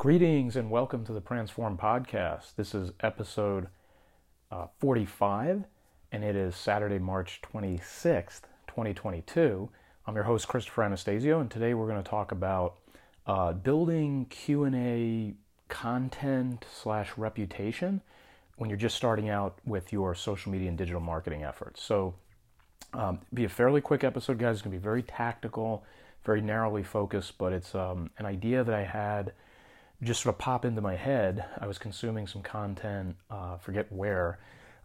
Greetings and welcome to the Transform Podcast. This is episode uh, 45, and it is Saturday, March 26th, 2022. I'm your host, Christopher Anastasio, and today we're going to talk about uh, building Q&A content slash reputation when you're just starting out with your social media and digital marketing efforts. So, um, be a fairly quick episode, guys. It's going to be very tactical, very narrowly focused, but it's um, an idea that I had – just sort of pop into my head. I was consuming some content, uh, forget where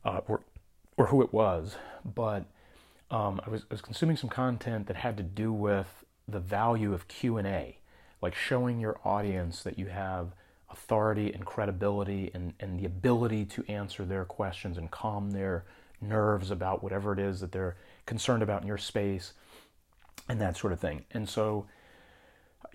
uh, or, or who it was, but um, I, was, I was consuming some content that had to do with the value of Q&A, like showing your audience that you have authority and credibility and, and the ability to answer their questions and calm their nerves about whatever it is that they're concerned about in your space and that sort of thing. And so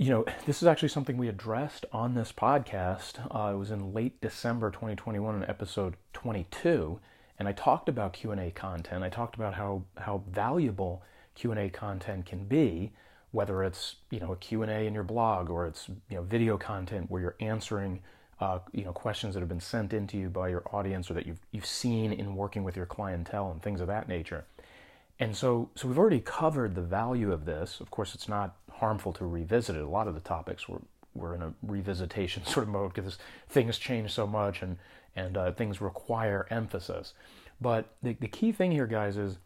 you know, this is actually something we addressed on this podcast. Uh, it was in late December 2021 in episode 22, and I talked about Q&A content. I talked about how how valuable Q&A content can be, whether it's you know a Q&A in your blog or it's you know video content where you're answering uh, you know questions that have been sent into you by your audience or that you've you've seen in working with your clientele and things of that nature. And so, so we've already covered the value of this. Of course, it's not harmful to revisit it. A lot of the topics were we're in a revisitation sort of mode because things change so much and and uh, things require emphasis. But the, the key thing here, guys, is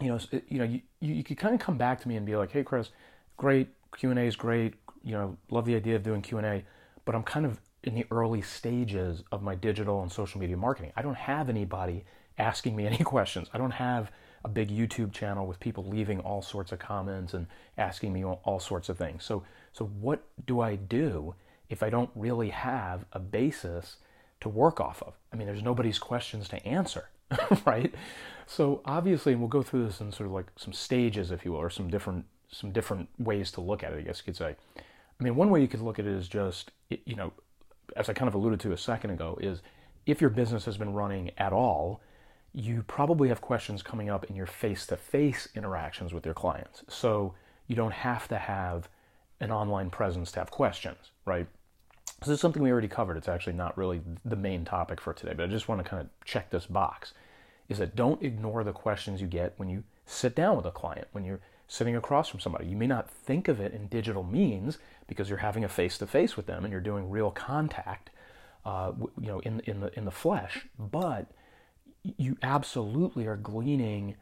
you know you know you, you, could kind of come back to me and be like, hey, Chris, great Q and A is great. You know, love the idea of doing Q and A, but I'm kind of in the early stages of my digital and social media marketing. I don't have anybody asking me any questions. I don't have a big YouTube channel with people leaving all sorts of comments and asking me all, sorts of things. So, so what do I do if I don't really have a basis to work off of? I mean, there's nobody's questions to answer, right? So obviously, and we'll go through this in sort of like some stages, if you will, or some different some different ways to look at it. I guess you could say. I mean, one way you could look at it is just you know, as I kind of alluded to a second ago, is if your business has been running at all you probably have questions coming up in your face to face interactions with your clients. So you don't have to have an online presence to have questions, right? So this is something we already covered. It's actually not really the main topic for today, but I just want to kind of check this box. Is that don't ignore the questions you get when you sit down with a client, when you're sitting across from somebody. You may not think of it in digital means because you're having a face to face with them and you're doing real contact, uh, you know, in in the in the flesh, but you absolutely are gleaning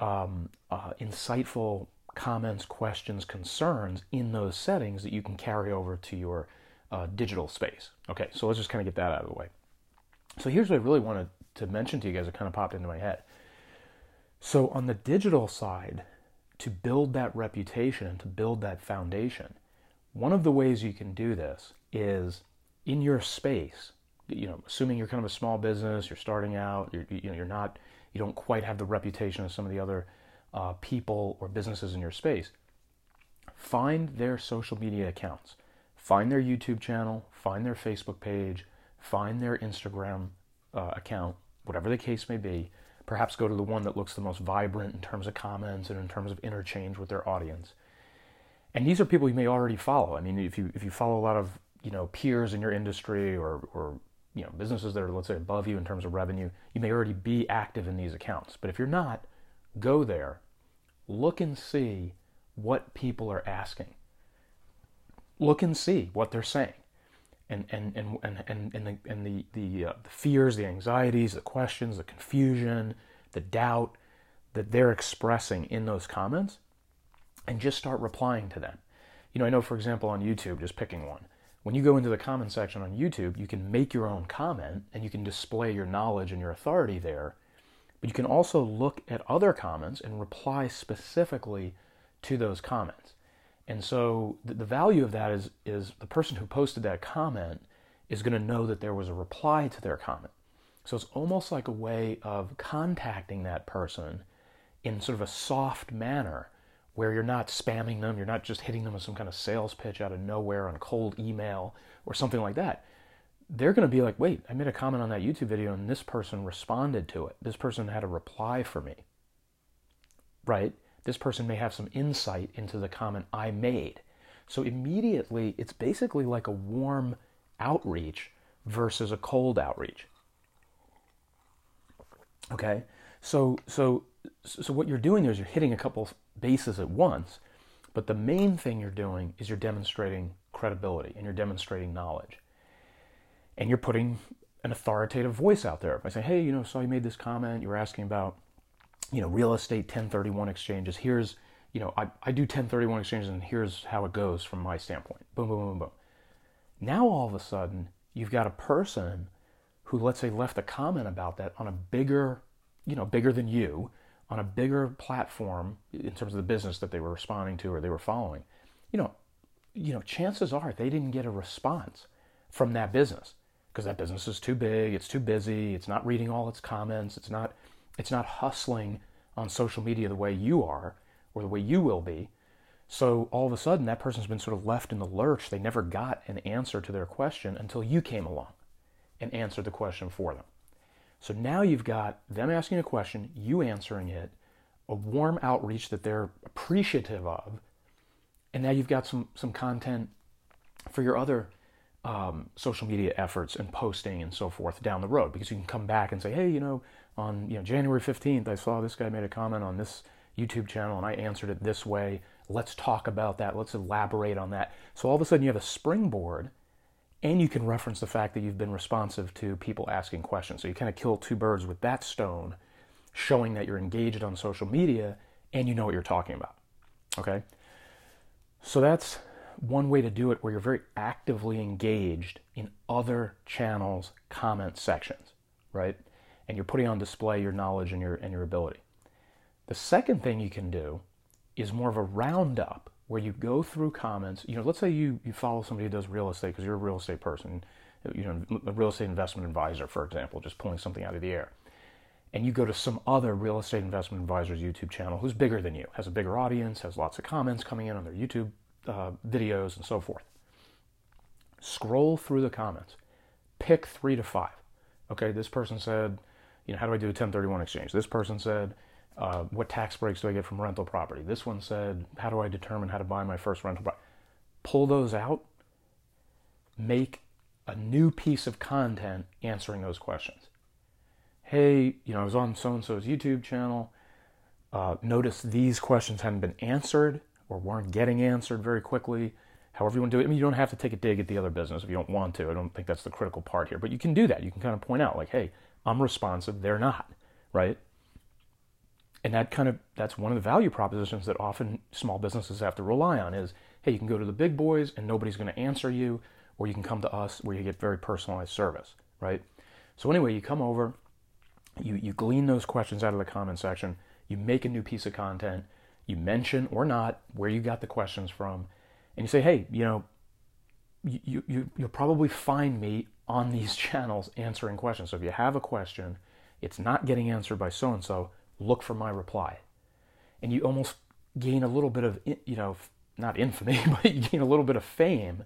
um, uh, insightful comments, questions, concerns in those settings that you can carry over to your uh, digital space. Okay, so let's just kind of get that out of the way. So here's what I really wanted to mention to you guys that kind of popped into my head. So on the digital side, to build that reputation and to build that foundation, one of the ways you can do this is in your space, you know, assuming you're kind of a small business, you're starting out, you're, you know, you're not, you don't quite have the reputation of some of the other uh, people or businesses in your space. Find their social media accounts, find their YouTube channel, find their Facebook page, find their Instagram uh, account, whatever the case may be. Perhaps go to the one that looks the most vibrant in terms of comments and in terms of interchange with their audience. And these are people you may already follow. I mean, if you if you follow a lot of you know peers in your industry or or you know businesses that are let's say above you in terms of revenue you may already be active in these accounts. But if you're not go there. Look and see what people are asking. Look and see what they're saying. And and and and and, and the and the the, uh, the fears the anxieties the questions the confusion the doubt that they're expressing in those comments and just start replying to them. You know i know for example on youtube just picking one when you go into the comment section on YouTube, you can make your own comment and you can display your knowledge and your authority there. But you can also look at other comments and reply specifically to those comments. And so the, value of that is, is the person who posted that comment is going to know that there was a reply to their comment. So it's almost like a way of contacting that person in sort of a soft manner where you're not spamming them, you're not just hitting them with some kind of sales pitch out of nowhere on a cold email or something like that. They're going to be like, wait, I made a comment on that YouTube video and this person responded to it. This person had a reply for me. Right? This person may have some insight into the comment I made. So immediately, it's basically like a warm outreach versus a cold outreach. Okay? So so so what you're doing is you're hitting a couple bases at once, but the main thing you're doing is you're demonstrating credibility and you're demonstrating knowledge. And you're putting an authoritative voice out there by saying, "Hey, you know, saw you made this comment. You were asking about, you know, real estate 1031 exchanges. Here's, you know, I, I do 1031 exchanges, and here's how it goes from my standpoint. Boom, boom, boom, boom. Now all of a sudden, you've got a person who, let's say, left a comment about that on a bigger, you know, bigger than you, on a bigger platform in terms of the business that they were responding to or they were following. You know, you know, chances are they didn't get a response from that business because that business is too big, it's too busy, it's not reading all its comments, it's not it's not hustling on social media the way you are or the way you will be. So all of a sudden that person's been sort of left in the lurch. They never got an answer to their question until you came along and answered the question for them. So now you've got them asking a question, you answering it, a warm outreach that they're appreciative of, and now you've got some some content for your other um, social media efforts and posting and so forth down the road because you can come back and say, hey, you know, on you know January 15th, I saw this guy made a comment on this YouTube channel and I answered it this way. Let's talk about that. Let's elaborate on that. So all of a sudden you have a springboard and you can reference the fact that you've been responsive to people asking questions. So you kind of kill two birds with that stone, showing that you're engaged on social media and you know what you're talking about. Okay? So that's one way to do it where you're very actively engaged in other channels' comment sections, right? And you're putting on display your knowledge and your and your ability. The second thing you can do is more of a roundup where you go through comments. You know, let's say you, you follow somebody who does real estate because you're a real estate person, you know, a real estate investment advisor, for example, just pulling something out of the air. And you go to some other real estate investment advisor's YouTube channel who's bigger than you, has a bigger audience, has lots of comments coming in on their YouTube uh, videos and so forth. Scroll through the comments. Pick three to five. Okay, this person said, you know, how do I do a 1031 exchange? This person said, uh, what tax breaks do I get from rental property? This one said, how do I determine how to buy my first rental property? Pull those out. Make a new piece of content answering those questions. Hey, you know, I was on so and so's YouTube channel. Uh, notice these questions hadn't been answered or weren't getting answered very quickly. However, you want to do it. I mean, you don't have to take a dig at the other business if you don't want to. I don't think that's the critical part here, but you can do that. You can kind of point out, like, hey, I'm responsive, they're not, right? And that kind of that's one of the value propositions that often small businesses have to rely on is, hey, you can go to the big boys and nobody's going to answer you, or you can come to us where you get very personalized service, right? So anyway, you come over, you you glean those questions out of the comment section, you make a new piece of content, you mention or not where you got the questions from, and you say, hey, you know, you, you, you'll probably find me on these channels answering questions. So if you have a question, it's not getting answered by so and so, look for my reply. And you almost gain a little bit of, you know, not infamy, but you gain a little bit of fame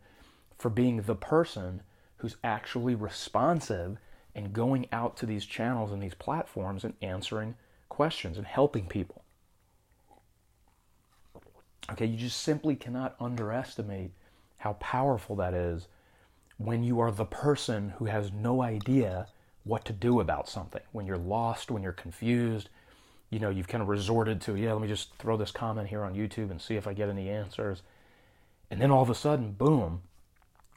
for being the person who's actually responsive and going out to these channels and these platforms and answering questions and helping people. Okay, you just simply cannot underestimate how powerful that is when you are the person who has no idea what to do about something. When you're lost, when you're confused, you know, you've kind of resorted to, yeah, let me just throw this comment here on YouTube and see if I get any answers. And then all of a sudden, boom,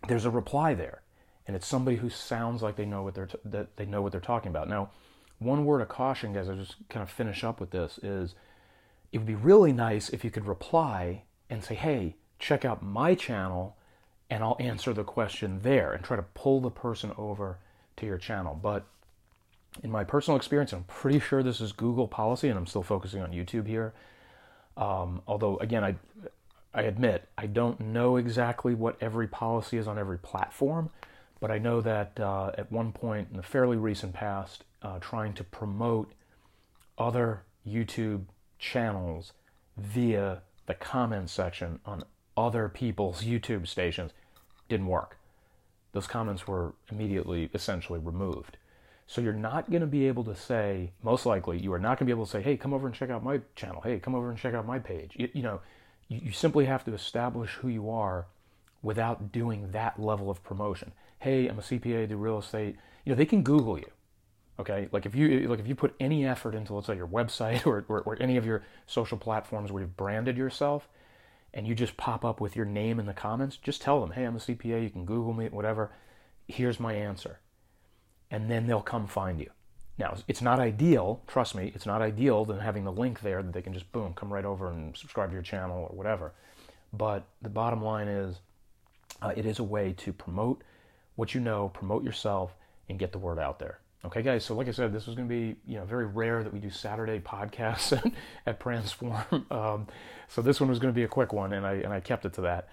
there's a reply there. And it's somebody who sounds like they know what they're t- that they know what they're talking about. Now, one word of caution, guys, I just kind of finish up with this is it would be really nice if you could reply and say, hey, check out my channel and I'll answer the question there and try to pull the person over to your channel. But in my personal experience, I'm pretty sure this is Google policy, and I'm still focusing on YouTube here. Um, although, again, I, I admit I don't know exactly what every policy is on every platform, but I know that uh, at one point in the fairly recent past, uh, trying to promote other YouTube channels via the comment section on other people's YouTube stations didn't work. Those comments were immediately essentially removed. So you're not going to be able to say, most likely, you are not going to be able to say, hey, come over and check out my channel. Hey, come over and check out my page. You, you know, you, you simply have to establish who you are without doing that level of promotion. Hey, I'm a CPA, do real estate. You know, they can Google you. Okay, like if you like if you put any effort into let's say your website or, or, or any of your social platforms where you've branded yourself, and you just pop up with your name in the comments, just tell them, hey, I'm a CPA. You can Google me, whatever. Here's my answer, and then they'll come find you. Now, it's not ideal, trust me, it's not ideal than having the link there that they can just boom, come right over and subscribe to your channel or whatever. But the bottom line is, uh, it is a way to promote what you know, promote yourself, and get the word out there. Okay, guys. So, like I said, this was going to be you know very rare that we do Saturday podcasts at, at. Um, so this one was going to be a quick one, and I and I kept it to that.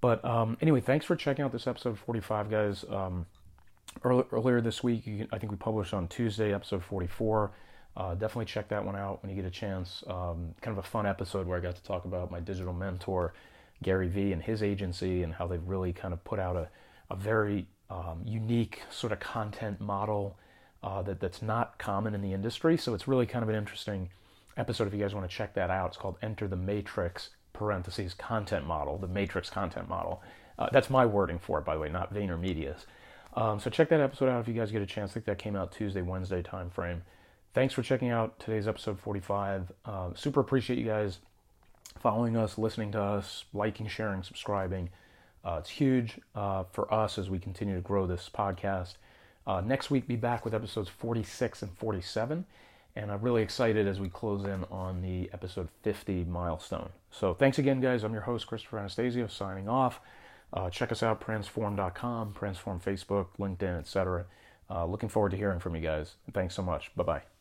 But um, anyway, thanks for checking out this episode 45, guys. Um, earlier this week, I think we published on Tuesday, episode 44. Uh, definitely check that one out when you get a chance. Um, kind of a fun episode where I got to talk about my digital mentor, Gary Vee, and his agency, and how they've really kind of put out a, a very um, unique sort of content model uh, that, that's not common in the industry. So it's really kind of an interesting episode if you guys want to check that out. It's called Enter the Matrix, parentheses, content model, the Matrix content model. Uh, that's my wording for it, by the way, not VaynerMedia's. Um, so check that episode out if you guys get a chance. I think that came out Tuesday, Wednesday time frame. Thanks for checking out today's episode 45. Uh, super appreciate you guys following us, listening to us, liking, sharing, subscribing. Uh, it's huge uh, for us as we continue to grow this podcast. Uh, next week, be back with episodes 46 and 47. And I'm really excited as we close in on the episode 50 milestone. So thanks again, guys. I'm your host, Christopher Anastasio, signing off. Uh, check us out, transform.com, transform Facebook, LinkedIn, etc. Uh, looking forward to hearing from you guys. Thanks so much. Bye bye.